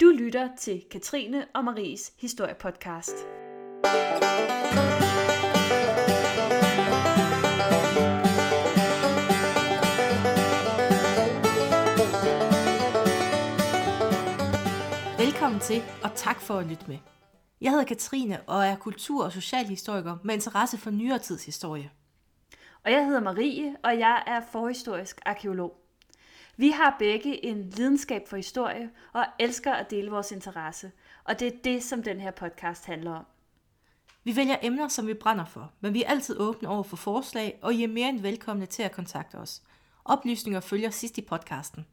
Du lytter til Katrine og Maries historiepodcast. Velkommen til, og tak for at lytte med. Jeg hedder Katrine og er kultur- og socialhistoriker med interesse for nyere tids historie. Og jeg hedder Marie, og jeg er forhistorisk arkeolog. Vi har begge en lidenskab for historie og elsker at dele vores interesse, og det er det, som den her podcast handler om. Vi vælger emner, som vi brænder for, men vi er altid åbne over for forslag, og I er mere end velkomne til at kontakte os. Oplysninger følger sidst i podcasten.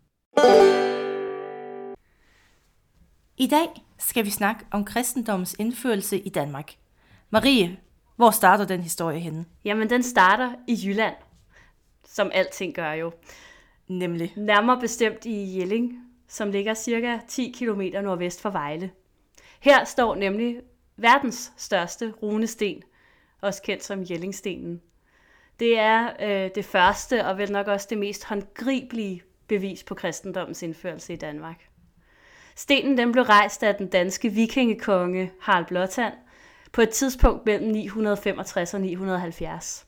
I dag skal vi snakke om kristendommens indførelse i Danmark. Marie, hvor starter den historie henne? Jamen, den starter i Jylland, som alting gør jo. Nemlig. Nærmere bestemt i Jelling, som ligger cirka 10 km nordvest for Vejle. Her står nemlig verdens største runesten, også kendt som Jellingstenen. Det er øh, det første og vel nok også det mest håndgribelige bevis på kristendommens indførelse i Danmark. Stenen den blev rejst af den danske vikingekonge Harald Blåtand på et tidspunkt mellem 965 og 970.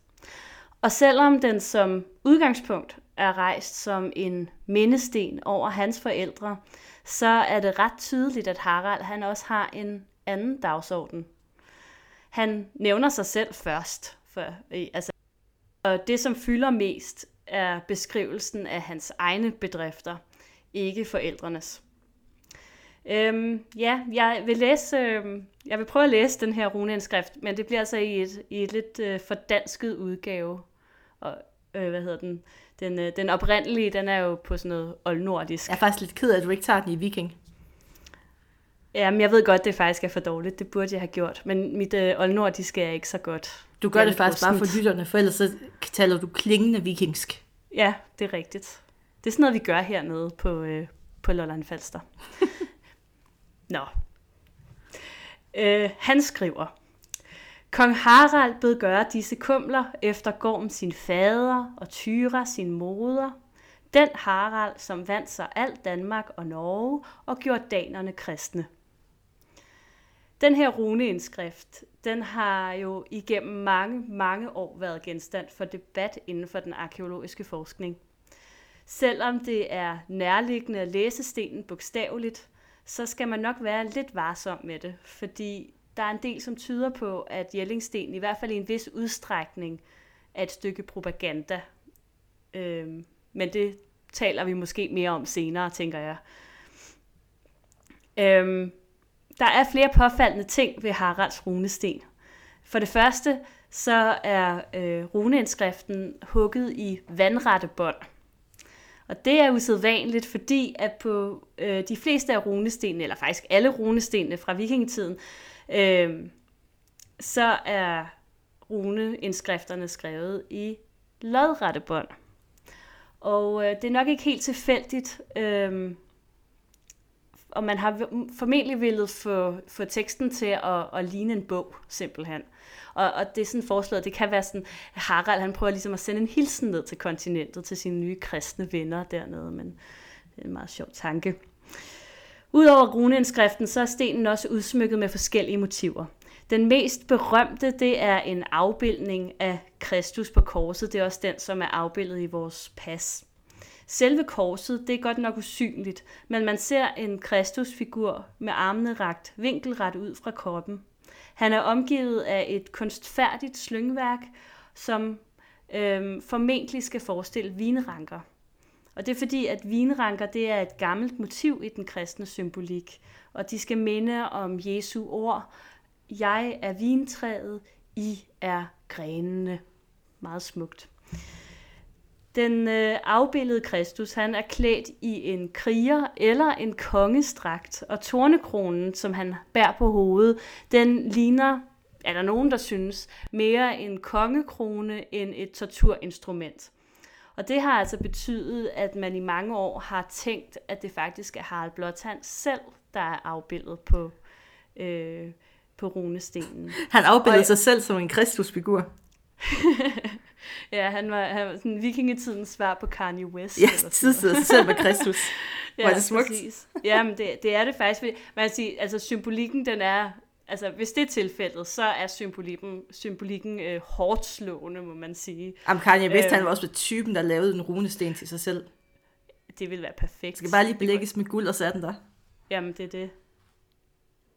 Og selvom den som udgangspunkt er rejst som en mindesten over hans forældre, så er det ret tydeligt, at Harald han også har en anden dagsorden. Han nævner sig selv først, for, øh, altså, og det som fylder mest er beskrivelsen af hans egne bedrifter, ikke forældrenes. Øhm, ja, jeg vil læse, øhm, jeg vil prøve at læse den her runeindskrift, men det bliver altså i et, i et lidt øh, fordansket udgave. Og, øh, hvad hedder den? Den, øh, den oprindelige, den er jo på sådan noget oldnordisk. Jeg er faktisk lidt ked af, at du ikke tager den i viking. Jamen, jeg ved godt, det faktisk er for dårligt. Det burde jeg have gjort. Men mit øh, oldnordiske er ikke så godt. Du gør er det faktisk bare for lytterne, for ellers så taler du klingende vikingsk. Ja, det er rigtigt. Det er sådan noget, vi gør hernede på, øh, på Lolland Falster. Nå. Øh, han skriver, Kong Harald bød gøre disse kumler efter Gorm sin fader og Tyra sin moder. Den Harald, som vandt sig alt Danmark og Norge og gjorde danerne kristne. Den her runeindskrift, den har jo igennem mange, mange år været genstand for debat inden for den arkeologiske forskning. Selvom det er nærliggende at læse stenen bogstaveligt, så skal man nok være lidt varsom med det, fordi der er en del, som tyder på, at Jellingsten i hvert fald i en vis udstrækning er et stykke propaganda. Øhm, men det taler vi måske mere om senere, tænker jeg. Øhm, der er flere påfaldende ting ved Haralds runesten. For det første, så er øh, runeindskriften hugget i vandrette bånd. Og det er usædvanligt, fordi at på øh, de fleste af runestenene, eller faktisk alle runestenene fra vikingetiden, øh, så er runeindskrifterne skrevet i lodrette bånd. Og øh, det er nok ikke helt tilfældigt, øh, og man har formentlig ville få, få teksten til at, at ligne en bog, simpelthen. Og, og det er sådan foreslået, det kan være sådan, Harald han prøver ligesom at sende en hilsen ned til kontinentet, til sine nye kristne venner dernede, men det er en meget sjov tanke. Udover runeindskriften, så er stenen også udsmykket med forskellige motiver. Den mest berømte, det er en afbildning af Kristus på korset. Det er også den, som er afbildet i vores pas. Selve korset, det er godt nok usynligt, men man ser en Kristusfigur med armene rakt vinkelret ud fra kroppen. Han er omgivet af et kunstfærdigt slyngværk, som øhm, formentlig skal forestille vinranker. Og det er fordi, at vinranker det er et gammelt motiv i den kristne symbolik, og de skal minde om Jesu ord, jeg er vintræet, I er grenene. Meget smukt. Den øh, afbildede Kristus, han er klædt i en kriger eller en kongestrakt, og tornekronen, som han bærer på hovedet, den ligner, er der nogen, der synes, mere en kongekrone end et torturinstrument. Og det har altså betydet, at man i mange år har tænkt, at det faktisk er Harald Blåtand selv, der er afbildet på, øh, på runestenen. Han afbildede Og- sig selv som en kristusfigur. ja, han var, han var sådan vikingetidens svar på Kanye West. Ja, tidsede sig selv med Kristus. Var det smukt? Præcis. Jamen, det, det er det faktisk. fordi Man kan sige, altså symbolikken, den er... Altså, hvis det er tilfældet, så er symbolikken, symbolikken øh, hårdt slående, må man sige. Jamen, Kanye West, Øhm. han var også typen, der lavede en runesten til sig selv. Det vil være perfekt. Det skal bare lige belægges med guld, og så er den der. Jamen, det er det.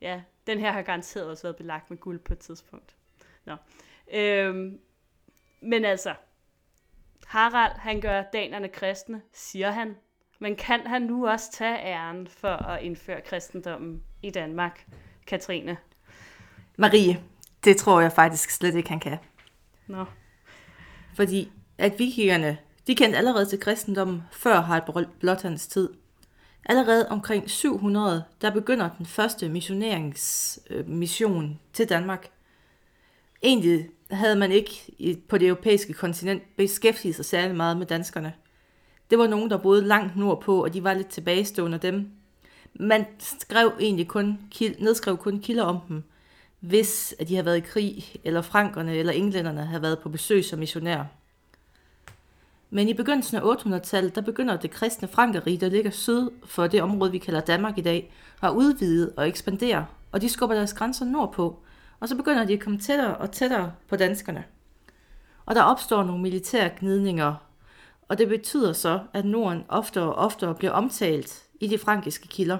Ja, den her har garanteret også været belagt med guld på et tidspunkt. Nå. Øhm, men altså, Harald, han gør danerne kristne, siger han. Men kan han nu også tage æren for at indføre kristendommen i Danmark, Katrine? Marie, det tror jeg faktisk slet ikke, han kan. Nå. Fordi at vikingerne, de kendte allerede til kristendommen før Harald Blåtands tid. Allerede omkring 700, der begynder den første missioneringsmission til Danmark. Egentlig havde man ikke på det europæiske kontinent beskæftiget sig særlig meget med danskerne. Det var nogen, der boede langt nordpå, og de var lidt tilbagestående dem. Man skrev egentlig kun, nedskrev kun kilder om dem, hvis at de havde været i krig, eller frankerne eller englænderne havde været på besøg som missionærer. Men i begyndelsen af 800-tallet, der begynder det kristne frankerige, der ligger syd for det område, vi kalder Danmark i dag, at udvide og ekspandere, og de skubber deres grænser nordpå, og så begynder de at komme tættere og tættere på danskerne. Og der opstår nogle militære gnidninger, og det betyder så, at Norden oftere og oftere bliver omtalt i de frankiske kilder.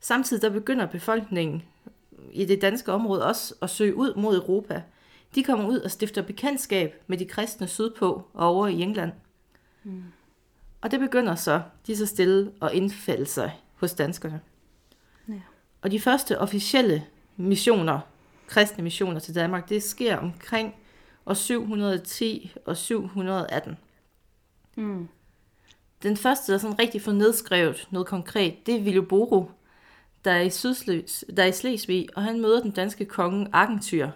Samtidig der begynder befolkningen i det danske område også at søge ud mod Europa. De kommer ud og stifter bekendtskab med de kristne sydpå og over i England. Mm. Og det begynder så lige så stille at indfælde sig hos danskerne. Ja. Og de første officielle missioner, kristne missioner til Danmark, det sker omkring år 710 og 718. Mm. Den første, der sådan rigtig får nedskrevet noget konkret, det er Viljo Boro, der er i, Sydsles, der er i Slesvig, og han møder den danske konge Argentyr.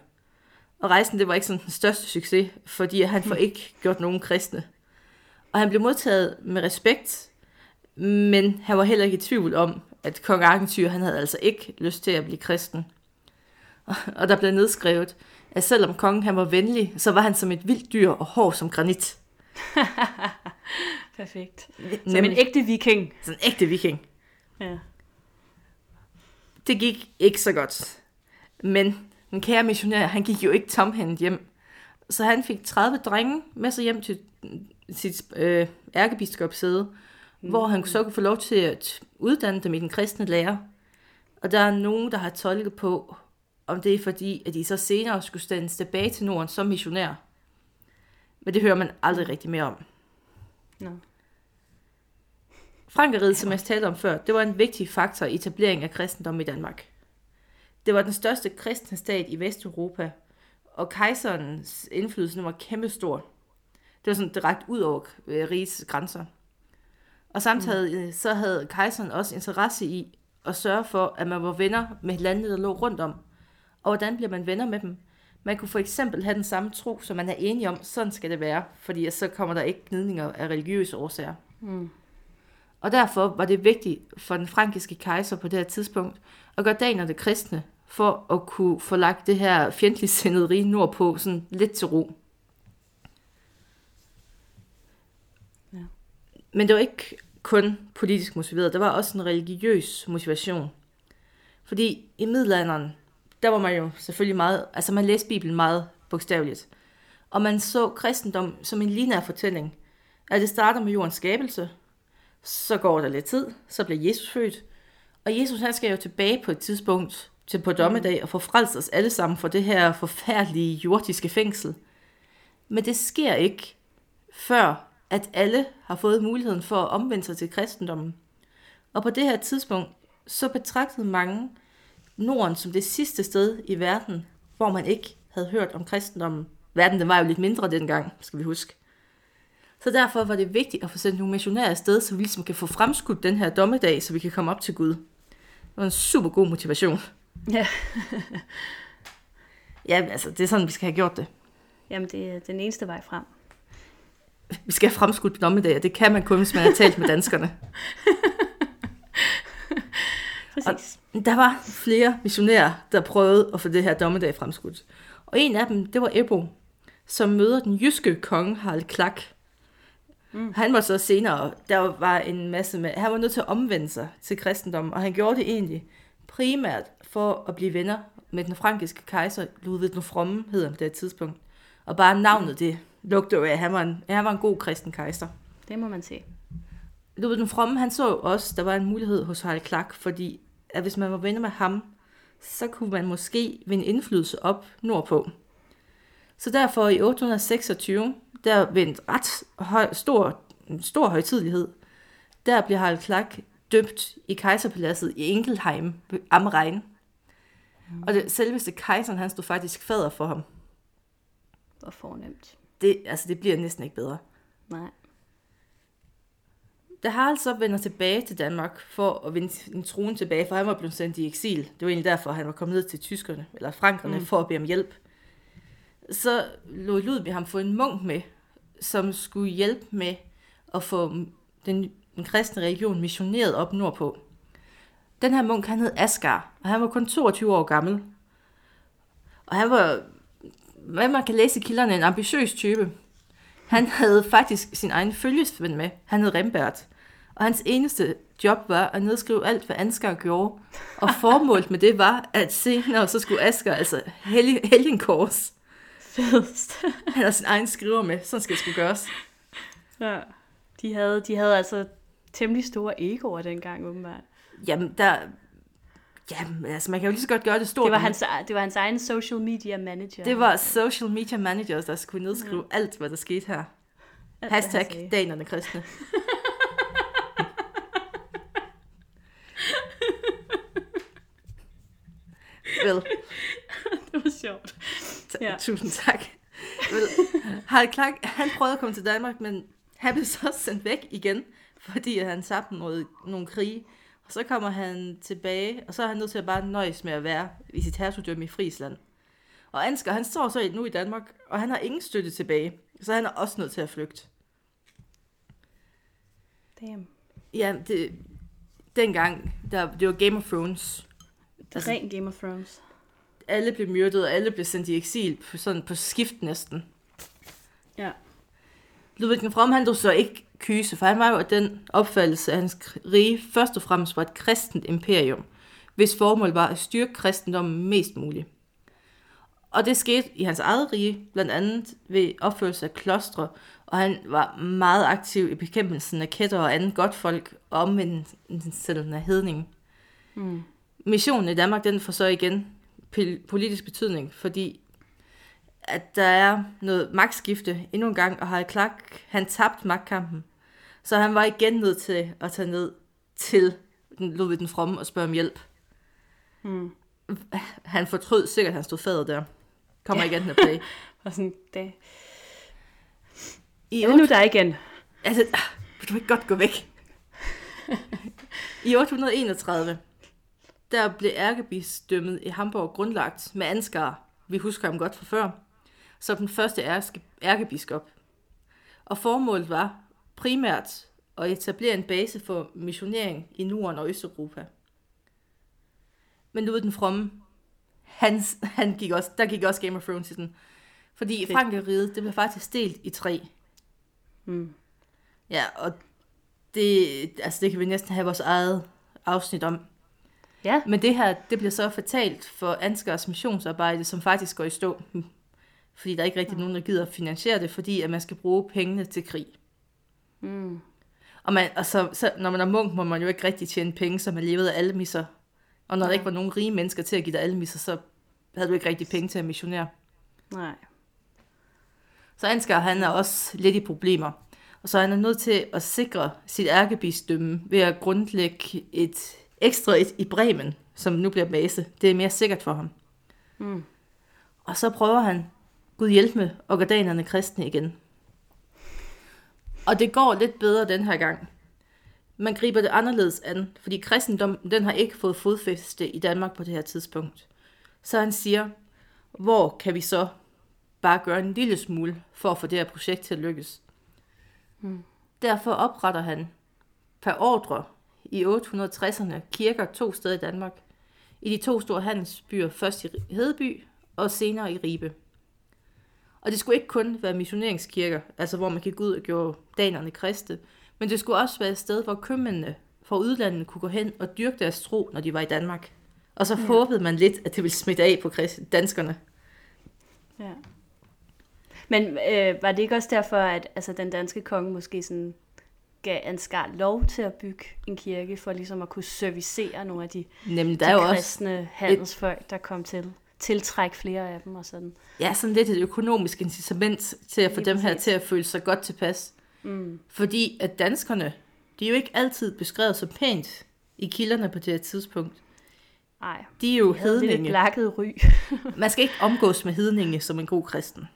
Og rejsen, det var ikke sådan den største succes, fordi han får ikke gjort nogen kristne. Og han blev modtaget med respekt, men han var heller ikke i tvivl om, at kong Argentyr, han havde altså ikke lyst til at blive kristen. Og- der blev nedskrevet, at selvom kongen han var venlig, så var han som et vildt dyr og hård som granit. Perfekt. Som en ægte viking. Sådan en ægte viking. Ja. Det gik ikke så godt. Men den kære missionær, han gik jo ikke tomhændet hjem. Så han fik 30 drenge med sig hjem til sit øh, ærkebiskopsæde, mm. hvor han så kunne få lov til at uddanne dem i den kristne lære. Og der er nogen, der har tolket på, om det er fordi, at de så senere skulle stands tilbage til Norden som missionær. Men det hører man aldrig rigtig mere om. Nå. Frankeriget, som jeg talte om før, det var en vigtig faktor i etableringen af kristendom i Danmark. Det var den største kristne stat i Vesteuropa, og kejserens indflydelse var kæmpestor. Det var sådan direkte ud over øh, rigets grænser. Og samtidig mm. så havde kejseren også interesse i at sørge for, at man var venner med landene, der lå rundt om. Og hvordan bliver man venner med dem? Man kunne for eksempel have den samme tro, som man er enige om, sådan skal det være, fordi så kommer der ikke gnidninger af religiøse årsager. Mm. Og derfor var det vigtigt for den frankiske kejser på det her tidspunkt at gøre danerne kristne, for at kunne få lagt det her fjendtligt sindede rige nordpå sådan lidt til ro. Ja. Men det var ikke kun politisk motiveret, der var også en religiøs motivation. Fordi i middelalderen, der var man jo selvfølgelig meget, altså man læste Bibelen meget bogstaveligt. Og man så kristendom som en lineær fortælling. At det starter med jordens skabelse, så går der lidt tid, så bliver Jesus født. Og Jesus han skal jo tilbage på et tidspunkt til på dommedag og få frelst os alle sammen fra det her forfærdelige jordiske fængsel. Men det sker ikke, før at alle har fået muligheden for at omvende sig til kristendommen. Og på det her tidspunkt, så betragtede mange Norden som det sidste sted i verden, hvor man ikke havde hørt om kristendommen. Verden den var jo lidt mindre dengang, skal vi huske. Så derfor var det vigtigt at få sendt nogle missionærer afsted, så vi ligesom kan få fremskudt den her dommedag, så vi kan komme op til Gud. Det var en super god motivation. Ja. Ja, altså, det er sådan, vi skal have gjort det. Jamen, det er den eneste vej frem. Vi skal have fremskudt dommedag, og det kan man kun, hvis man har talt med danskerne. Præcis. Der var flere missionærer, der prøvede at få det her dommedag fremskudt. Og en af dem, det var Ebo, som møder den jyske konge Harald Klak. Mm. Han var så senere, der var en masse med, han var nødt til at omvende sig til kristendommen, og han gjorde det egentlig primært for at blive venner med den frankiske kejser, Ludvig den Fromme, hedder på det tidspunkt. Og bare navnet det lugter jo af, at han var en, han var en god kristen kejser. Det må man se. Ludvig den Fromme, han så også, der var en mulighed hos Harald Klak, fordi at hvis man var venner med ham, så kunne man måske vinde indflydelse op nordpå. Så derfor i 826, der ved en ret høj, stor, stor højtidlighed, der bliver Harald Klak døbt i kejserpaladset i Ingelheim am Rhein. Mm. Og det, selveste kejseren, han stod faktisk fader for ham. Hvor fornemt. Det, altså, det bliver næsten ikke bedre. Nej. Da Harald så vender tilbage til Danmark for at vinde en trone tilbage, for han var blevet sendt i eksil. Det var egentlig derfor, han var kommet ned til tyskerne, eller frankerne, mm. for at bede om hjælp. Så lod Ludvig ham få en munk med, som skulle hjælpe med at få den, den kristne religion missioneret op nordpå. Den her munk, han hed Asgar, og han var kun 22 år gammel. Og han var, hvad man kan læse i kilderne, en ambitiøs type. Han havde faktisk sin egen følgesvend med. Han hed Rembert. Og hans eneste job var at nedskrive alt, hvad Ansgar gjorde. Og formålet med det var, at senere så skulle Asger altså helgen, helgenkors. Fedest. Han havde sin egen skriver med. Sådan skal det skulle gøres. ja. De havde, de havde altså temmelig store egoer dengang, åbenbart. Jamen, der... Jamen, altså, man kan jo lige så godt gøre det stort. Det var hans, det var hans egen social media manager. det var social media managers, der skulle nedskrive ja. alt, hvad der skete her. Alt, Hashtag danerne kristne. Vel, Det var sjovt. Ja. tusind tak. Harald Clark, han prøvede at komme til Danmark, men han blev så sendt væk igen, fordi han tabte noget, nogle krige. Og så kommer han tilbage, og så er han nødt til at bare nøjes med at være i sit hertugdømme i Friesland. Og Ansgar, han står så nu i Danmark, og han har ingen støtte tilbage, så han er også nødt til at flygte. Damn. Ja, det, dengang, der, det var Game of Thrones. Det er Altså- ren Game of Thrones. Alle blev myrdet, og alle blev sendt i eksil, på, sådan på skift næsten. Ja. Ludvig den Fromme, han så ikke kyse, for han var jo af den opfattelse, at hans rige først og fremmest var et kristent imperium, hvis formål var at styrke kristendommen mest muligt. Og det skete i hans eget rige, blandt andet ved opførelse af klostre, og han var meget aktiv i bekæmpelsen af kætter og andet godt folk, og omvendelsen af hedningen. Mm. Missionen i Danmark, den får så igen politisk betydning, fordi at der er noget magtskifte endnu en gang, og Harald Clark, han tabte magtkampen. Så han var igen nødt til at tage ned til den Ludvig den Fromme og spørge om hjælp. Mm. Han fortrød sikkert, at han stod fader der. Kommer igen at play. Og sådan, det. I Er nu der igen? Altså, ah, vil du ikke godt gå væk? I 831, der blev ærkebisdømmet i Hamburg grundlagt med Ansgar, vi husker ham godt fra før, som den første ærkebiskop. Og formålet var primært at etablere en base for missionering i Norden og Østeuropa. Men Ludvig den Fromme, han, han gik også, der gik også Game of Thrones i den. Fordi. Frankeriget, det blev faktisk delt i tre. Mm. Ja, og det, altså det kan vi næsten have vores eget afsnit om. Ja. Men det her, det bliver så fatalt for Ansgars missionsarbejde, som faktisk går i stå. Fordi der er ikke rigtig nogen, der gider at finansiere det, fordi at man skal bruge pengene til krig. Mm. Og, man, og så, så, når man er munk, må man jo ikke rigtig tjene penge, så man levede af almisser. Og når der Nej. ikke var nogen rige mennesker til at give dig almisser, så havde du ikke rigtig penge til at missionere. Nej. Så Ansgar, han er også lidt i problemer. Og så er han nødt til at sikre sit ærkebisdømme ved at grundlægge et ekstra et i Bremen, som nu bliver base. Det er mere sikkert for ham. Mm. Og så prøver han, Gud hjælp med, orgadanerne kristne igen. Og det går lidt bedre den her gang. Man griber det anderledes an, fordi kristendom, den har ikke fået fodfæste i Danmark på det her tidspunkt. Så han siger, hvor kan vi så bare gøre en lille smule for at få det her projekt til at lykkes. Mm. Derfor opretter han per ordre i 860'erne kirker to steder i Danmark. I de to store handelsbyer, først i Hedeby og senere i Ribe. Og det skulle ikke kun være missioneringskirker, altså hvor man gik ud og gjorde danerne kriste, men det skulle også være et sted, hvor købmændene fra udlandet kunne gå hen og dyrke deres tro, når de var i Danmark. Og så ja. håbede man lidt, at det ville smitte af på danskerne. Ja. Men øh, var det ikke også derfor, at altså, den danske konge måske sådan gav Ansgar lov til at bygge en kirke, for ligesom at kunne servicere nogle af de, Nemlig, der de er jo kristne også handelsfolk, der kom til? Tiltrække flere af dem og sådan. Ja, sådan lidt et økonomisk incitament til at få Lige dem præcis. her til at føle sig godt tilpas. Mm. Fordi at danskerne, de er jo ikke altid beskrevet så pænt i kilderne på det her tidspunkt. Nej. De er jo hedninge. Det er et ry. Man skal ikke omgås med hedninge som en god kristen.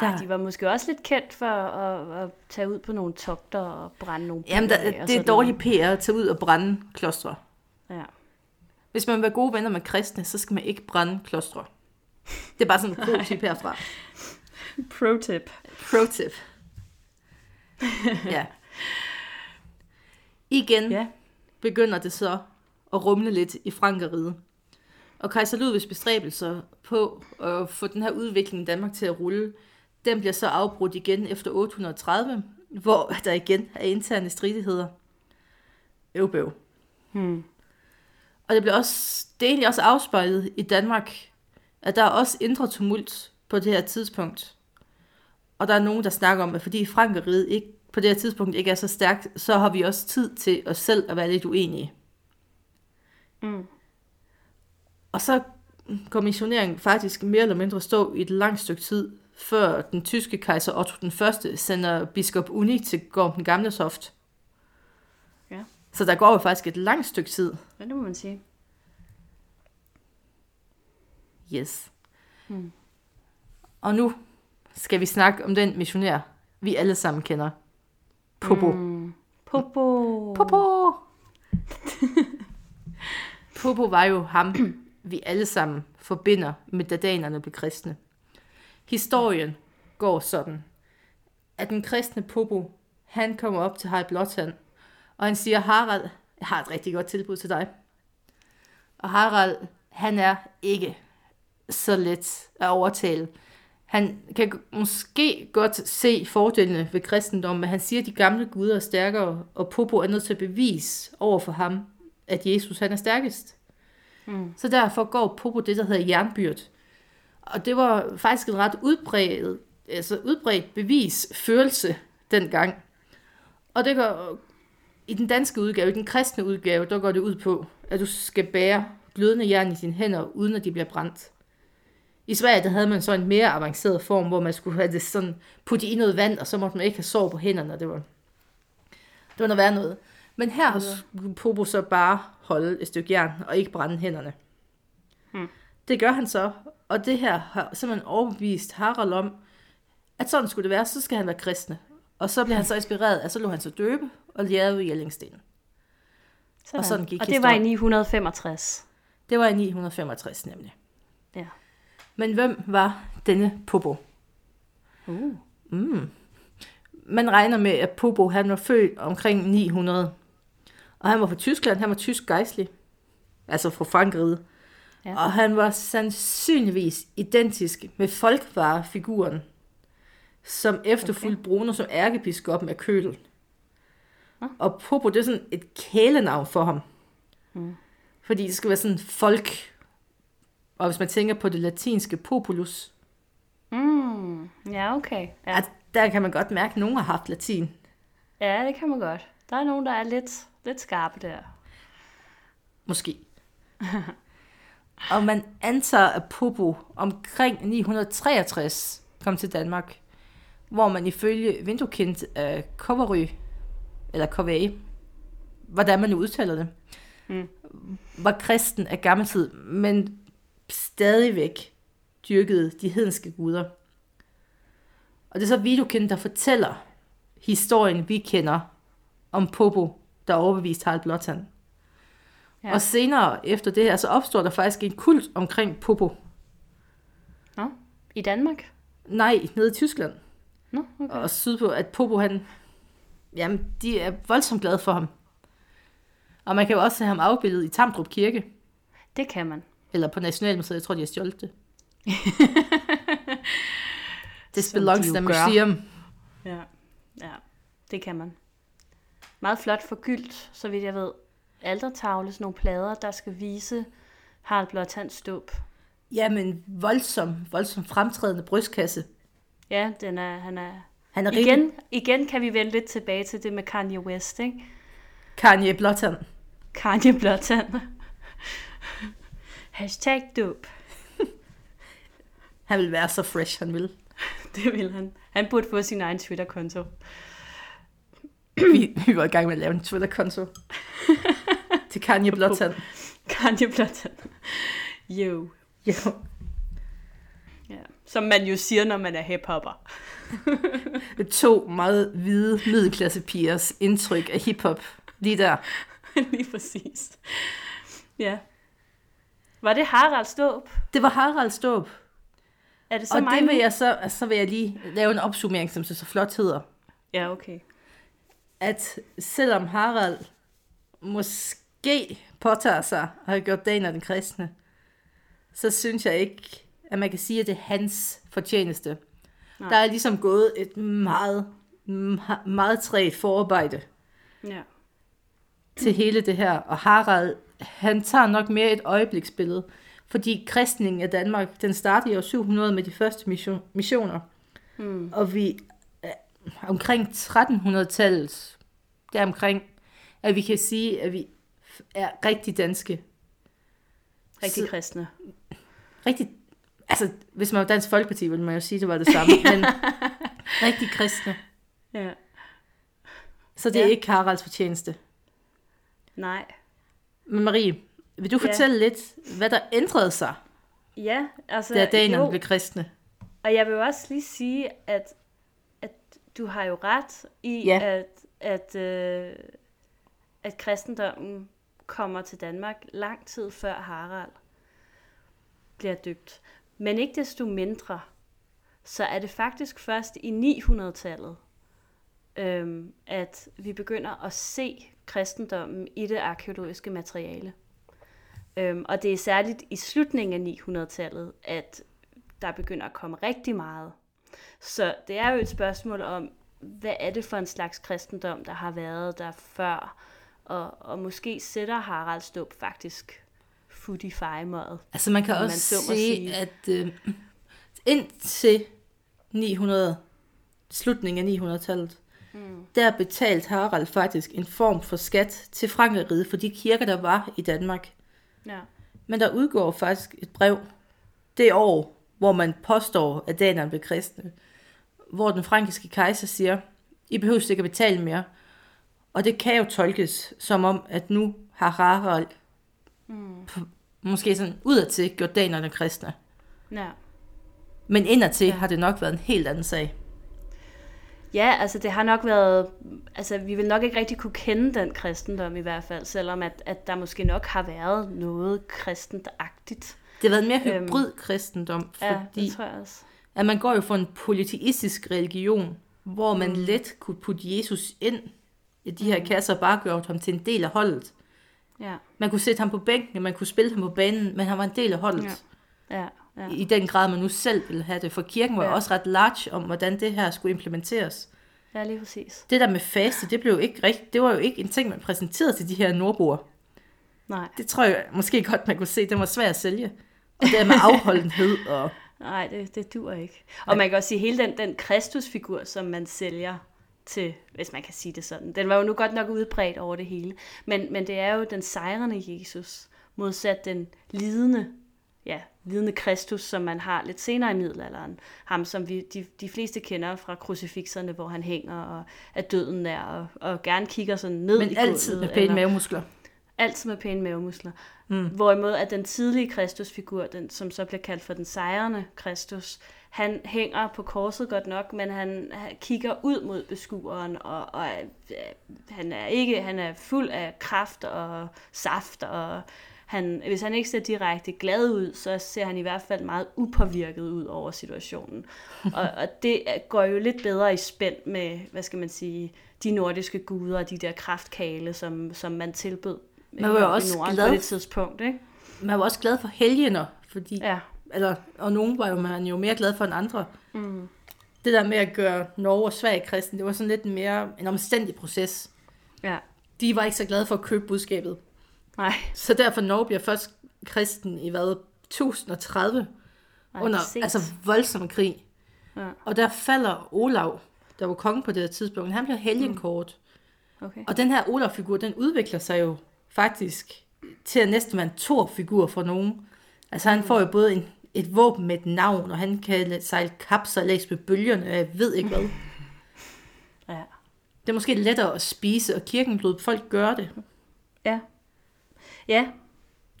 Nej, de var måske også lidt kendt for at, at tage ud på nogle togter og brænde nogle Jamen, der, det er dårlig PR at tage ud og brænde klostre. Ja. Hvis man vil være gode venner med kristne, så skal man ikke brænde klostre. Det er bare sådan en pro-tip herfra. Pro-tip. Pro-tip. ja. Igen ja. begynder det så at rumle lidt i Frankeriget. Og kejser Ludvigs bestræbelser på at få den her udvikling i Danmark til at rulle, den bliver så afbrudt igen efter 830, hvor der igen er interne stridigheder. Øvbøv. Hmm. Og det bliver også, det er egentlig også afspejlet i Danmark, at der er også indre tumult på det her tidspunkt. Og der er nogen, der snakker om, at fordi Frankeriget ikke, på det her tidspunkt ikke er så stærkt, så har vi også tid til os selv at være lidt uenige. Mm. Og så går missioneringen faktisk mere eller mindre stå i et langt stykke tid, før den tyske kejser Otto den Første sender biskop Uni til Gorm den Gamle Soft. Ja. Så der går jo faktisk et langt stykke tid. Ja, det må man sige. Yes. Hmm. Og nu skal vi snakke om den missionær, vi alle sammen kender. Popo. Mm. Popo. Popo. Popo var jo ham, vi alle sammen forbinder med da danerne blev kristne. Historien går sådan, at den kristne Popo, han kommer op til Harald Blåtand, og han siger, Harald, jeg har et rigtig godt tilbud til dig. Og Harald, han er ikke så let at overtale. Han kan måske godt se fordelene ved kristendommen, men han siger, at de gamle guder er stærkere, og Popo er nødt til at bevise over for ham, at Jesus han er stærkest. Mm. Så derfor går Popo det, der hedder jernbyrd. Og det var faktisk en ret udbredt, altså udbredt bevis, følelse dengang. Og det går, i den danske udgave, i den kristne udgave, der går det ud på, at du skal bære glødende jern i dine hænder, uden at de bliver brændt. I Sverige der havde man så en mere avanceret form, hvor man skulle have det sådan putte i noget vand, og så måtte man ikke have sår på hænderne. Det var, det var noget værd noget. Men her har Popo så bare holde et stykke jern, og ikke brænde hænderne. Hmm. Det gør han så, og det her har simpelthen overbevist Harald om, at sådan skulle det være, så skal han være kristne. Og så blev han så inspireret, at så lå han så døbe og lærede i Jellingsten. Sådan. Og sådan gik Og det historien. var i 965. Det var i 965 nemlig. Ja. Men hvem var denne Popo? Uh. Mm. Man regner med, at Popo han var født omkring 900. Og han var fra Tyskland, han var tysk gejstlig. Altså fra Frankrig. Ja. Og han var sandsynligvis identisk med folkvarefiguren, som efterfulgte okay. Bruno som ærkebiskop af Køl. Ja. Og Popo, det er sådan et kælenavn for ham. Mm. Fordi det skal være sådan folk. Og hvis man tænker på det latinske populus. Mm. Ja, okay. Ja. At der kan man godt mærke, at nogen har haft latin. Ja, det kan man godt. Der er nogen, der er lidt, lidt skarpe der. Måske. og man antager, at Popo omkring 963 kom til Danmark, hvor man ifølge Vindukind af Kovery, eller Kovage, hvordan man nu udtaler det, mm. var kristen af gammel tid, men stadigvæk dyrkede de hedenske guder. Og det er så Vidukind, der fortæller historien, vi kender om Popo, der overbeviste Harald Blåtand. Ja. Og senere efter det her, så opstår der faktisk en kult omkring Popo. Nå, i Danmark? Nej, nede i Tyskland. Nå, okay. Og sydpå, at Popo han, jamen, de er voldsomt glade for ham. Og man kan jo også se ham afbildet i Tamdrup Kirke. Det kan man. Eller på Nationalmuseet, jeg tror, de har stjålet det. Som belongs to the museum. Ja, ja, det kan man. Meget flot forgyldt, så vidt jeg ved. Altertavle, sådan nogle plader, der skal vise Harald Blåtands ståb. Jamen, voldsom, voldsom fremtrædende brystkasse. Ja, den er, han er... Han er rigtig Igen, igen kan vi vende lidt tilbage til det med Kanye West, ikke? Kanye Blåtand. Kanye Blåtand. Hashtag dåb. Han vil være så fresh, han vil. Det vil han. Han burde få sin egen Twitter-konto. Vi, vi var i gang med at lave en Twitter-konto. Til Kanye Blåtand. Kanye Blåtand. Jo. Jo. Ja. Som man jo siger, når man er hiphopper. To meget hvide middelklassepigers indtryk af hiphop. Lige der. Lige præcis. Ja. Var det Harald Ståb? Det var Harald Ståb. Er det så Og mig det vil jeg så, altså, så vil jeg lige lave en opsummering, som så, så flot hedder. Ja, okay. At selvom Harald måske påtager sig at have gjort dagen af den kristne, så synes jeg ikke, at man kan sige, at det er hans fortjeneste. Nej. Der er ligesom gået et meget, meget, træt forarbejde Ja. til hele det her. Og Harald, han tager nok mere et øjebliksbillede, fordi kristningen af Danmark, den startede i år 700 med de første mission, missioner. Hmm. Og vi øh, omkring 1300-tallet, der omkring, at vi kan sige, at vi er rigtig danske. Rigtig Så- kristne. Rigtig, altså hvis man var Dansk Folkeparti, ville man jo sige, det var det samme, men rigtig kristne. Ja. Så det er Ja. ikke Haralds fortjeneste. Nej. Men Marie, vil du Ja. fortælle lidt, hvad der ændrede sig, Ja, altså... da danerne blev kristne? Og jeg vil også lige sige, at, at du har jo ret i, Ja. at, at, øh, at kristendommen kommer til Danmark lang tid før Harald bliver døbt. Men ikke desto mindre, så er det faktisk først i 900-tallet, øhm, at vi begynder at se kristendommen i det arkeologiske materiale. Øhm, og det er særligt i slutningen af 900-tallet, at der begynder at komme rigtig meget. Så det er jo et spørgsmål om, hvad er det for en slags kristendom, der har været der før, og, og måske sætter Harald Stubb faktisk fod i fejemøjet. Altså man kan man også så må se, sige. at øh, indtil 900, slutningen af 900-tallet, Mm. der betalte Harald faktisk en form for skat til Frankeriget for de kirker, der var i Danmark. Ja. Men der udgår faktisk et brev det år, hvor man påstår, at danerne blev kristne, hvor den frankiske kejser siger, I behøver ikke at betale mere. Og det kan jo tolkes som om, at nu har Harald Mm. måske sådan udadtil gjort danerne kristne. ja. Men indadtil Ja. ja. har det nok været en helt anden sag. Ja, altså det har nok været, altså vi vil nok ikke rigtig kunne kende den kristendom i hvert fald, selvom at, at der måske nok har været noget kristentagtigt. Det har været en mere Øhm, hybrid kristendom, Ja, fordi det tror jeg også. at man går jo for en polyteistisk religion, hvor man Mm. let kunne putte Jesus ind i de her kasser og bare gøre ham til en del af holdet. Ja, Man kunne sætte ham på bænken, man kunne spille ham på banen, men han var en del af holdet. Ja. ja, ja. I den grad, man nu selv ville have det. For kirken var Ja. ja. også ret large om, hvordan det her skulle implementeres. Ja, lige præcis. Det der med faste, det blev jo ikke rigtigt. Det var jo ikke en ting, man præsenterede til de her nordboer. Nej, Det tror jeg måske godt, man kunne se. Det var svært at sælge. Og det med afholdenhed og... nej, det, det dur ikke. Og man kan også sige, hele den, den Kristusfigur, som man sælger til, hvis man kan sige det sådan, den var jo nu godt nok udbredt over det hele. Men, men det er jo den sejrende Jesus, modsat den lidende, ja, lidende Kristus, som man har lidt senere i middelalderen. Ham, som vi, de, de fleste kender fra krucifikserne, hvor han hænger og er døden der, og, og gerne kigger sådan ned i Men altid med pæne mavemuskler. Altid med pæne mavemuskler. Mm. Hvorimod at den tidlige Kristusfigur, den, som så bliver kaldt for den sejrende Kristus, han hænger på korset godt nok, men han, han kigger ud mod beskueren, og, og er, han er ikke, han er fuld af kraft og saft, og han, hvis han ikke ser direkte glad ud, så ser han i hvert fald meget upåvirket ud over situationen. og, og det går jo lidt bedre i spænd med, hvad skal man sige, de nordiske guder og de der kraftkale, som, som man tilbød Man var jo også Norden glad på det tidspunkt, ikke? Man var også glad for helgener, fordi Ja, eller, og nogen var jo, man jo mere glad for end andre. Mm. Det der med at gøre Norge og Sverige kristen, det var sådan lidt mere en omstændig proces. Ja. De var ikke så glade for at købe budskabet. Nej. Så derfor Norge bliver først kristen i hvad, 1030, Nej, under er altså voldsom krig. Ja. Og der falder Olav, der var konge på det tidspunkt, han bliver helgenkort. Okay. Og den her Olav-figur, den udvikler sig jo faktisk til at næsten være en Thor-figur for nogen. Altså han får jo både en, et våben med et navn, og han kan sejle kapsejlads med bølgerne, og jeg ved ikke hvad. Ja. Det er måske lettere at spise, og kirken lod folk gøre det. Ja. Ja,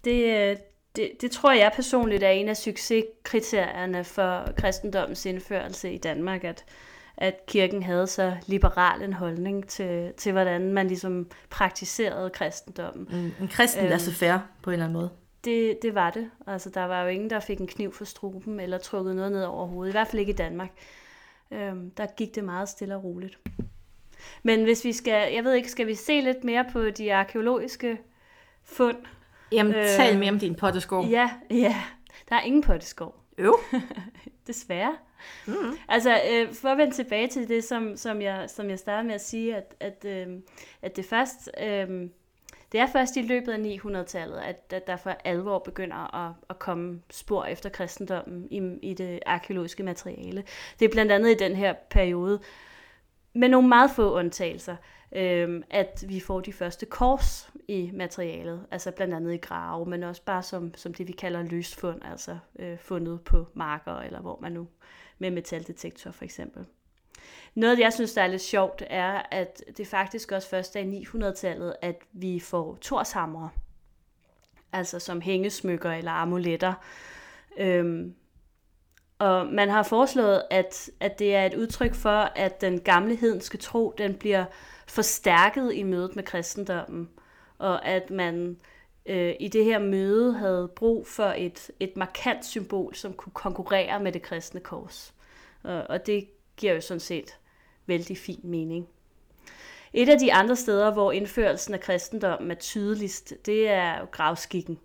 det, øh, det, det tror jeg personligt er en af succeskriterierne for kristendommens indførelse i Danmark, at, at kirken havde så liberal en holdning til, til hvordan man ligesom praktiserede kristendommen. En, en kristen Øhm. øhm. laissez-faire på en eller anden måde. Det, det var det. Altså, der var jo ingen, der fik en kniv for struben eller trukket noget ned over hovedet. I hvert fald ikke i Danmark. Øhm, der gik det meget stille og roligt. Men hvis vi skal, jeg ved ikke, skal vi se lidt mere på de arkeologiske fund? Jamen, øh, tal mere om din potteskov. Ja, ja. Der er ingen potteskov. Øv. Desværre. Mm. Altså, øh, for at vende tilbage til det, som, som, jeg, som jeg startede med at sige, at, at, øh, at det først... Øh, det er først i løbet af 900-tallet, at, at der for alvor begynder at, at komme spor efter kristendommen i, i det arkeologiske materiale. Det er blandt andet i den her periode, med nogle meget få undtagelser, øh, at vi får de første kors i materialet, altså blandt andet i grave, men også bare som, som det, vi kalder løsfund, altså øh, fundet på marker, eller hvor man nu, med metaldetektor for eksempel. Noget, jeg synes, der er lidt sjovt, er, at det faktisk også først er i 900-tallet, at vi får torshamre, altså som hængesmykker eller amuletter. Øhm, og man har foreslået, at, at det er et udtryk for, at den gamle hedenske tro, den bliver forstærket i mødet med kristendommen, og at man øh, i det her møde havde brug for et, et markant symbol, som kunne konkurrere med det kristne kors. Og, og det giver jo sådan set vældig fin mening. Et af de andre steder, hvor indførelsen af kristendommen er tydeligst, det er gravskikken.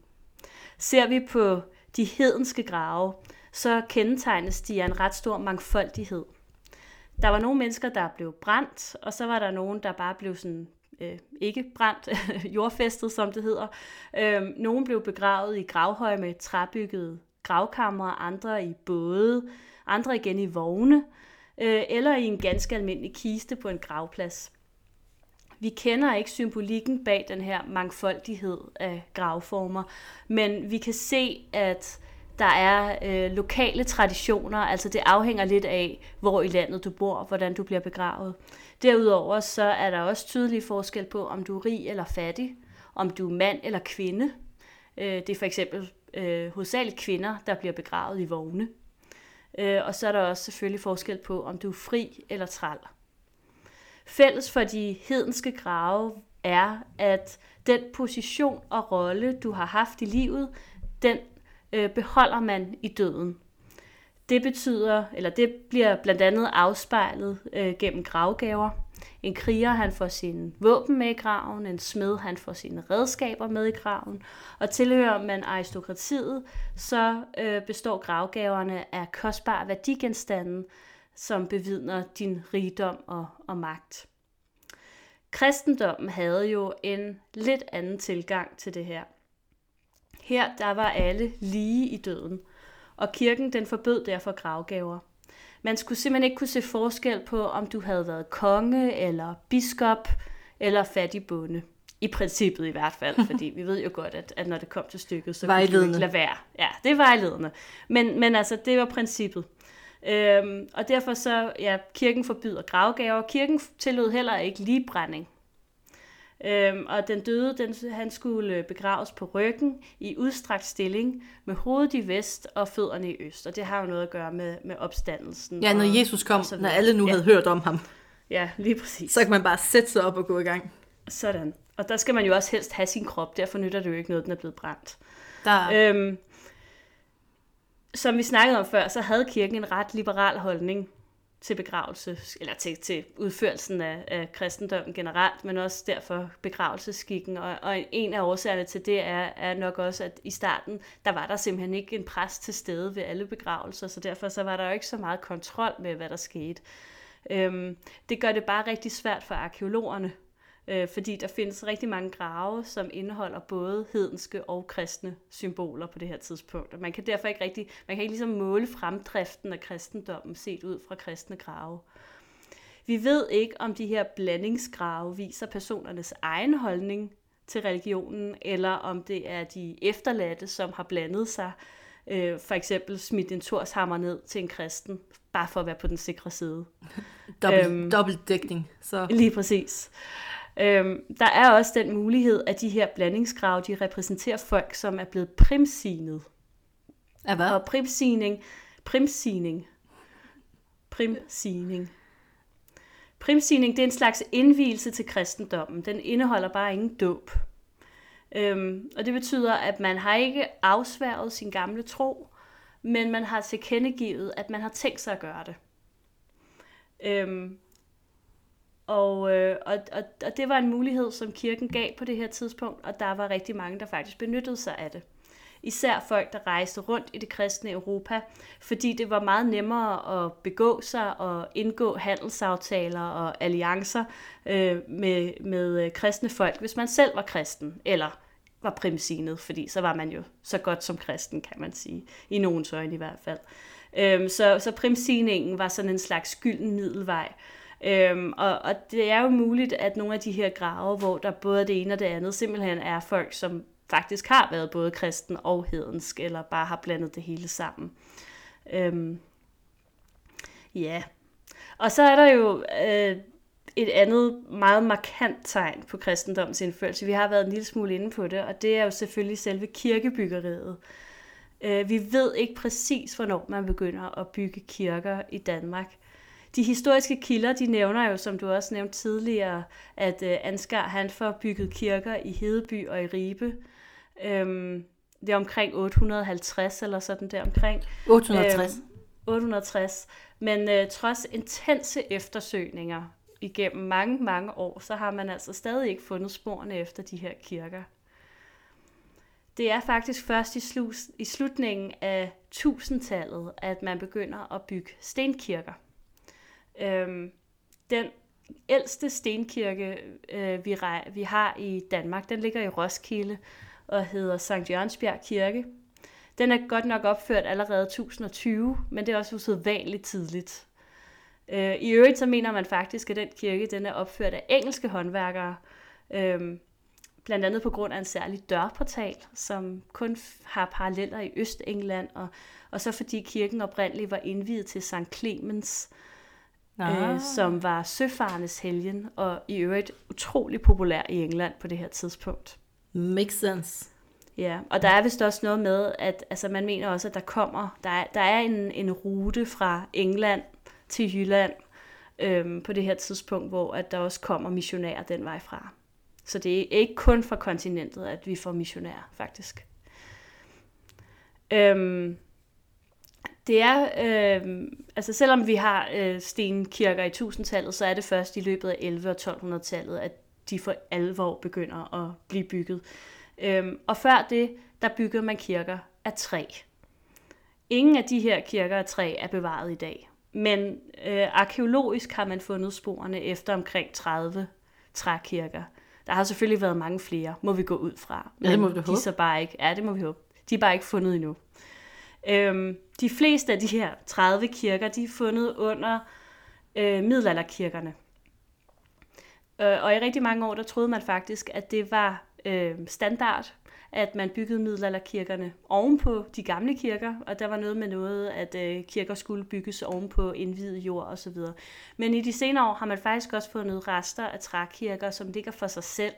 Ser vi på de hedenske grave, så kendetegnes de af en ret stor mangfoldighed. Der var nogle mennesker, der blev brændt, og så var der nogen, der bare blev sådan øh, ikke brændt, jordfæstet som det hedder. Øh, nogle blev begravet i gravhøje med træbyggede gravkamre, andre i både, andre igen i vogne, øh, eller i en ganske almindelig kiste på en gravplads. Vi kender ikke symbolikken bag den her mangfoldighed af gravformer, men vi kan se, at der er øh, lokale traditioner, altså det afhænger lidt af, hvor i landet du bor, hvordan du bliver begravet. Derudover så er der også tydelig forskel på, om du er rig eller fattig, om du er mand eller kvinde. Øh, det er for eksempel øh, hovedsageligt kvinder, der bliver begravet i vogne. Øh, og så er der også selvfølgelig forskel på, om du er fri eller træl. Fælles for de hedenske grave er, at den position og rolle, du har haft i livet, den øh, beholder man i døden. Det betyder, eller det bliver blandt andet afspejlet øh, gennem gravgaver. En kriger, han får sine våben med i graven, en smed, han får sine redskaber med i graven, og tilhører man aristokratiet, så øh, består gravgaverne af kostbare værdigenstande, som bevidner din rigdom og, og magt. Kristendommen havde jo en lidt anden tilgang til det her. Her der var alle lige i døden, og kirken den forbød derfor gravgaver. Man skulle simpelthen ikke kunne se forskel på, om du havde været konge, eller biskop, eller fattig bonde. I princippet i hvert fald, fordi vi ved jo godt, at, at når det kom til stykket, så kunne du Vejledende. ikke lade være. Ja, det er vejledende. Men, men altså, det var princippet. Øhm, og derfor så, ja, kirken forbyder gravgaver. Kirken tillod heller ikke ligebrænding. Øhm, og den døde, den, han skulle øh, begraves på ryggen i udstrakt stilling, med hovedet i vest og fødderne i øst. Og det har jo noget at gøre med, med opstandelsen. Ja, når og, Jesus kom, og når alle nu ja, havde hørt om ham, Ja, lige præcis. så kan man bare sætte sig op og gå i gang. Sådan. Og der skal man jo også helst have sin krop, derfor nytter det jo ikke noget, den er blevet brændt. Der, Øhm, som vi snakkede om før, så havde kirken en ret liberal holdning til begravelse, eller til, til udførelsen af, af kristendommen generelt, men også derfor begravelsesskikken. Og, og en af årsagerne til det er, er nok også, at i starten, der var der simpelthen ikke en præst til stede ved alle begravelser, så derfor så var der jo ikke så meget kontrol med, hvad der skete. Øhm, det gør det bare rigtig svært for arkeologerne øh, fordi der findes rigtig mange grave, som indeholder både hedenske og kristne symboler på det her tidspunkt. Og man kan derfor ikke rigtig, man kan ikke ligesom måle fremdriften af kristendommen set ud fra kristne grave. Vi ved ikke, om de her blandingsgrave viser personernes egen holdning til religionen, eller om det er de efterladte, som har blandet sig, øh, for eksempel smidt en torshammer ned til en kristen, bare for at være på den sikre side. Dobbelt, øhm, dobbeltdækning. Så. Lige præcis. Øhm, der er også den mulighed, at de her blandingsgrave, de repræsenterer folk, som er blevet primsignet. Af hvad? Og primsigning, primsigning, primsigning. Primsigning, det er en slags indvielse til kristendommen. Den indeholder bare ingen dåb. Øhm, og det betyder, at man har ikke afsværget sin gamle tro, men man har tilkendegivet, at man har tænkt sig at gøre det. Øhm, og, øh, og, og, og det var en mulighed, som kirken gav på det her tidspunkt, og der var rigtig mange, der faktisk benyttede sig af det. Især folk, der rejste rundt i det kristne Europa, fordi det var meget nemmere at begå sig og indgå handelsaftaler og alliancer øh, med, med øh, kristne folk, hvis man selv var kristen, eller var primsinet, fordi så var man jo så godt som kristen, kan man sige, i nogens øjne i hvert fald. Øh, så, så primsigningen var sådan en slags gylden middelvej, Øhm, og, og det er jo muligt, at nogle af de her grave, hvor der både det ene og det andet, simpelthen er folk, som faktisk har været både kristen og hedensk, eller bare har blandet det hele sammen. Øhm, ja. Og så er der jo øh, et andet meget markant tegn på kristendoms indførelse. Vi har været en lille smule inde på det, og det er jo selvfølgelig selve kirkebyggeriet. Øh, vi ved ikke præcis, hvornår man begynder at bygge kirker i Danmark. De historiske kilder, de nævner jo, som du også nævnte tidligere, at øh, Ansgar han får bygget kirker i Hedeby og i Ribe. Øhm, det er omkring 850 eller sådan der omkring. 860. Øhm, 860. Men øh, trods intense eftersøgninger igennem mange, mange år, så har man altså stadig ikke fundet sporene efter de her kirker. Det er faktisk først i, slu- i slutningen af 1000-tallet, at man begynder at bygge stenkirker. Øhm, den ældste stenkirke, øh, vi, vi har i Danmark, den ligger i Roskilde og hedder Sankt Jørgensbjerg Kirke. Den er godt nok opført allerede 1020, men det er også usædvanligt tidligt. Øh, I øvrigt så mener man faktisk, at den kirke den er opført af engelske håndværkere, øh, blandt andet på grund af en særlig dørportal, som kun har paralleller i Østengland, og, og så fordi kirken oprindeligt var indviet til Sankt Clemens, øh, som var søfarnes helgen, og i øvrigt utrolig populær i England på det her tidspunkt. Makes sense. Ja, og der er vist også noget med, at altså, man mener også, at der kommer, der er, der er en, en rute fra England til Jylland øhm, på det her tidspunkt, hvor at der også kommer missionærer den vej fra. Så det er ikke kun fra kontinentet, at vi får missionærer, faktisk. Øhm, det er, øh, altså selvom vi har øh, stenkirker i 1000-tallet, så er det først i løbet af 11- og 1200-tallet, at de for alvor begynder at blive bygget. Øh, og før det, der bygger man kirker af træ. Ingen af de her kirker af træ er bevaret i dag. Men øh, arkeologisk har man fundet sporene efter omkring 30 trækirker. Der har selvfølgelig været mange flere, må vi gå ud fra. Men ja, det må vi de håbe. Så bare ikke, ja, det må vi håbe. De er bare ikke fundet endnu. Øhm, de fleste af de her 30 kirker, de er fundet under øh, middelalderkirkerne. Øh, og i rigtig mange år, der troede man faktisk, at det var øh, standard, at man byggede middelalderkirkerne ovenpå de gamle kirker, og der var noget med noget, at øh, kirker skulle bygges ovenpå indvidet jord osv. Men i de senere år har man faktisk også fundet rester af trækirker, som ligger for sig selv,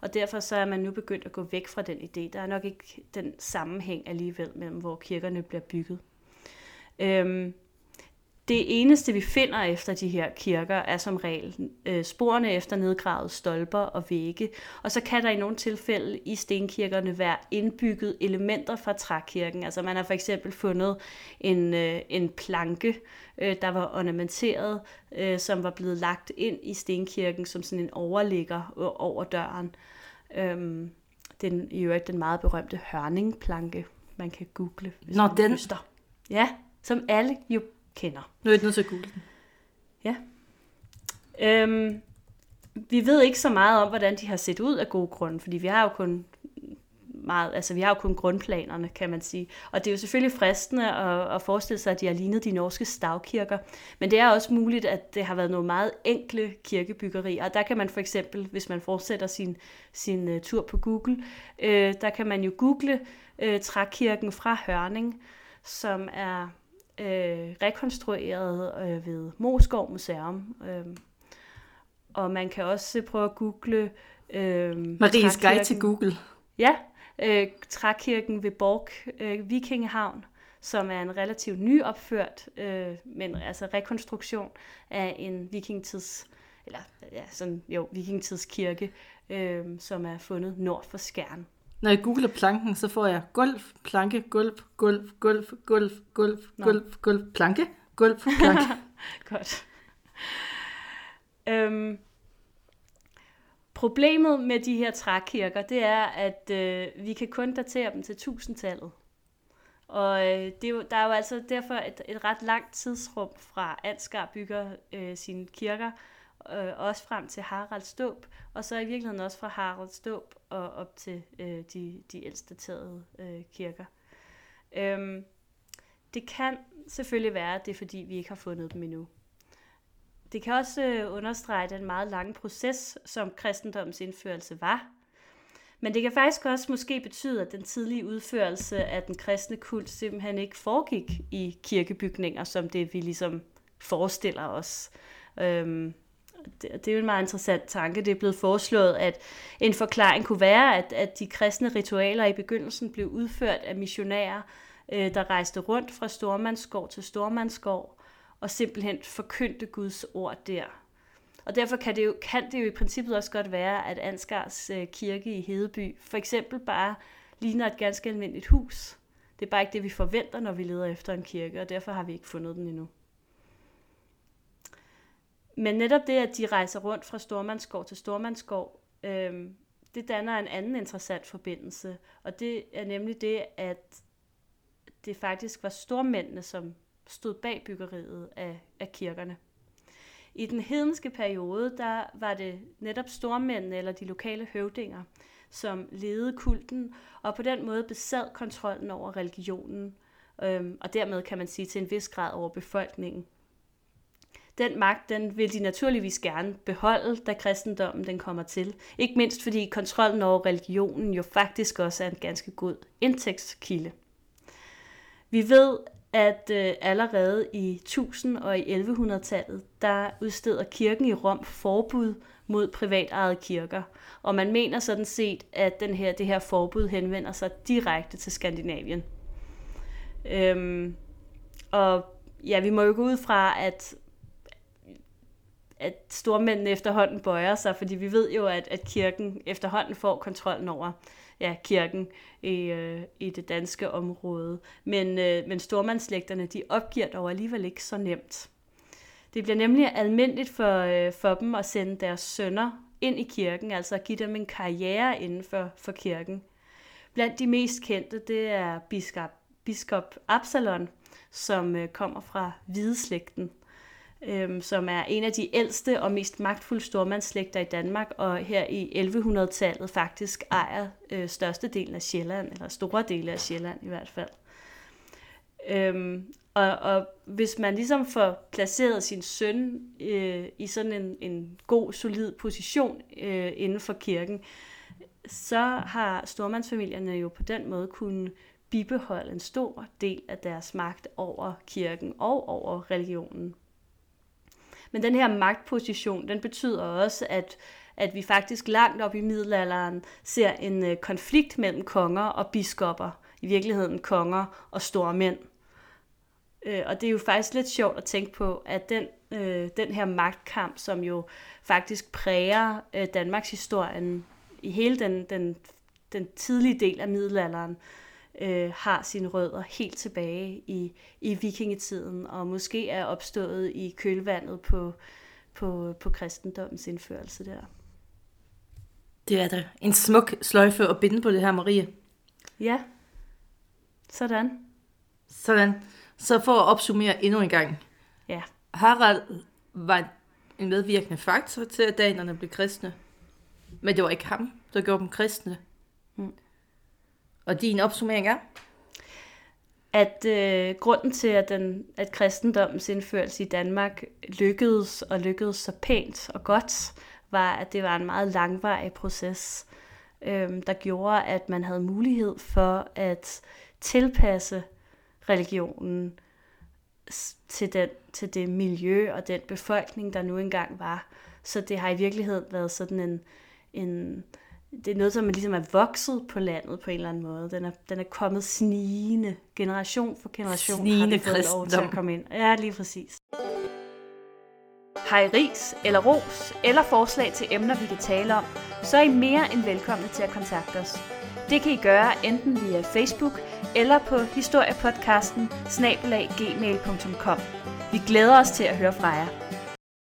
og derfor så er man nu begyndt at gå væk fra den idé. Der er nok ikke den sammenhæng alligevel mellem, hvor kirkerne bliver bygget. Øhm, det eneste, vi finder efter de her kirker, er som regel øh, sporene efter nedgravede stolper og vægge. Og så kan der i nogle tilfælde i stenkirkerne være indbygget elementer fra trækirken. Altså man har for eksempel fundet en, øh, en planke, øh, der var ornamenteret, øh, som var blevet lagt ind i stenkirken som sådan en overligger over døren. Øhm, den, I øvrigt den meget berømte hørningplanke, man kan google. Hvis Nå, den? Lyster. Ja, som alle jo kender. Nu er jeg nødt til at google den. Ja. Øhm, vi ved ikke så meget om, hvordan de har set ud af gode grunde, fordi vi har jo kun meget, altså vi har jo kun grundplanerne, kan man sige. Og det er jo selvfølgelig fristende at, at forestille sig, at de har lignet de norske stavkirker. Men det er også muligt, at det har været nogle meget enkle kirkebyggerier. Og der kan man for eksempel, hvis man fortsætter sin, sin uh, tur på Google, øh, der kan man jo google øh, trækirken fra Hørning, som er øh, rekonstrueret øh, ved Moskov Museum. Øh, og man kan også prøve at google... Øh, Maries guide til Google. Ja, øh, trækirken ved Borg øh, Vikingehavn, som er en relativt nyopført, øh, men altså rekonstruktion af en vikingtids eller ja, sådan, jo, vikingtidskirke, øh, som er fundet nord for Skjern. Når jeg googler planken, så får jeg gulv, planke, gulv, gulv, gulv, gulv, gulv, gulv, gulv, planke, gulv, planke. Godt. Øhm, problemet med de her trækirker, det er, at øh, vi kan kun datere dem til tusindtallet. Og øh, det er jo, der er jo altså derfor et, et ret langt tidsrum fra Ansgar bygger øh, sine kirker, øh, Øh, også frem til Harald Ståb, og så i virkeligheden også fra Harald Ståb og op til øh, de, de ældste taget øh, kirker. Øhm, det kan selvfølgelig være, at det er fordi, vi ikke har fundet dem endnu. Det kan også øh, understrege den meget lange proces, som kristendommens indførelse var. Men det kan faktisk også måske betyde, at den tidlige udførelse af den kristne kult simpelthen ikke foregik i kirkebygninger, som det vi ligesom forestiller os. Øhm, det, det er jo en meget interessant tanke. Det er blevet foreslået, at en forklaring kunne være, at, at de kristne ritualer i begyndelsen blev udført af missionærer, øh, der rejste rundt fra stormandsgård til stormandsgård, og simpelthen forkyndte Guds ord der. Og derfor kan det, jo, kan det jo i princippet også godt være, at Ansgars øh, kirke i Hedeby for eksempel bare ligner et ganske almindeligt hus. Det er bare ikke det, vi forventer, når vi leder efter en kirke, og derfor har vi ikke fundet den endnu. Men netop det, at de rejser rundt fra Stormandsgård til Stormandsgård, øh, det danner en anden interessant forbindelse. Og det er nemlig det, at det faktisk var stormændene, som stod bag byggeriet af, af kirkerne. I den hedenske periode, der var det netop stormændene eller de lokale høvdinger, som ledede kulten, og på den måde besad kontrollen over religionen, øhm, og dermed kan man sige til en vis grad over befolkningen den magt, den vil de naturligvis gerne beholde, da kristendommen den kommer til. Ikke mindst fordi kontrollen over religionen jo faktisk også er en ganske god indtægtskilde. Vi ved, at øh, allerede i 1000 og i 1100-tallet, der udsteder kirken i Rom forbud mod privatejede kirker. Og man mener sådan set, at den her, det her forbud henvender sig direkte til Skandinavien. Øhm, og ja, vi må jo gå ud fra, at at stormændene efterhånden bøjer sig, fordi vi ved jo, at, at kirken efterhånden får kontrollen over ja, kirken i, øh, i det danske område. Men, øh, men stormandslægterne, de opgiver dog alligevel ikke så nemt. Det bliver nemlig almindeligt for, øh, for dem at sende deres sønner ind i kirken, altså at give dem en karriere inden for, for kirken. Blandt de mest kendte, det er biskop, biskop Absalon, som øh, kommer fra hvideslægten øhm, som er en af de ældste og mest magtfulde stormandsslægter i Danmark, og her i 1100-tallet faktisk ejer øh, størstedelen af Sjælland, eller store dele af Sjælland i hvert fald. Øhm, og, og hvis man ligesom får placeret sin søn øh, i sådan en, en god, solid position øh, inden for kirken, så har stormandsfamilierne jo på den måde kunnet bibeholde en stor del af deres magt over kirken og over religionen. Men den her magtposition, den betyder også, at, at vi faktisk langt op i middelalderen ser en øh, konflikt mellem konger og biskopper. I virkeligheden konger og store mænd. Øh, og det er jo faktisk lidt sjovt at tænke på, at den, øh, den her magtkamp, som jo faktisk præger øh, Danmarks historien i hele den, den, den tidlige del af middelalderen, øh, har sine rødder helt tilbage i, i vikingetiden, og måske er opstået i kølvandet på, på, på kristendommens indførelse der. Det er da en smuk sløjfe at binde på det her, Marie. Ja, sådan. Sådan. Så for at opsummere endnu en gang. Ja. Harald var en medvirkende faktor til, at danerne blev kristne. Men det var ikke ham, der gjorde dem kristne. Mm. Og din opsummering er? At øh, grunden til, at, den, at kristendommens indførelse i Danmark lykkedes, og lykkedes så pænt og godt, var, at det var en meget langvarig proces, øh, der gjorde, at man havde mulighed for at tilpasse religionen til, den, til det miljø og den befolkning, der nu engang var. Så det har i virkeligheden været sådan en, en det er noget, som ligesom er vokset på landet på en eller anden måde. Den er, den er kommet snigende, generation for generation snigende har det fået lov til at komme ind. Ja, lige præcis. Har I ris eller ros eller forslag til emner, vi kan tale om, så er I mere end velkomne til at kontakte os. Det kan I gøre enten via Facebook eller på historiepodcasten snabelaggmail.com. Vi glæder os til at høre fra jer.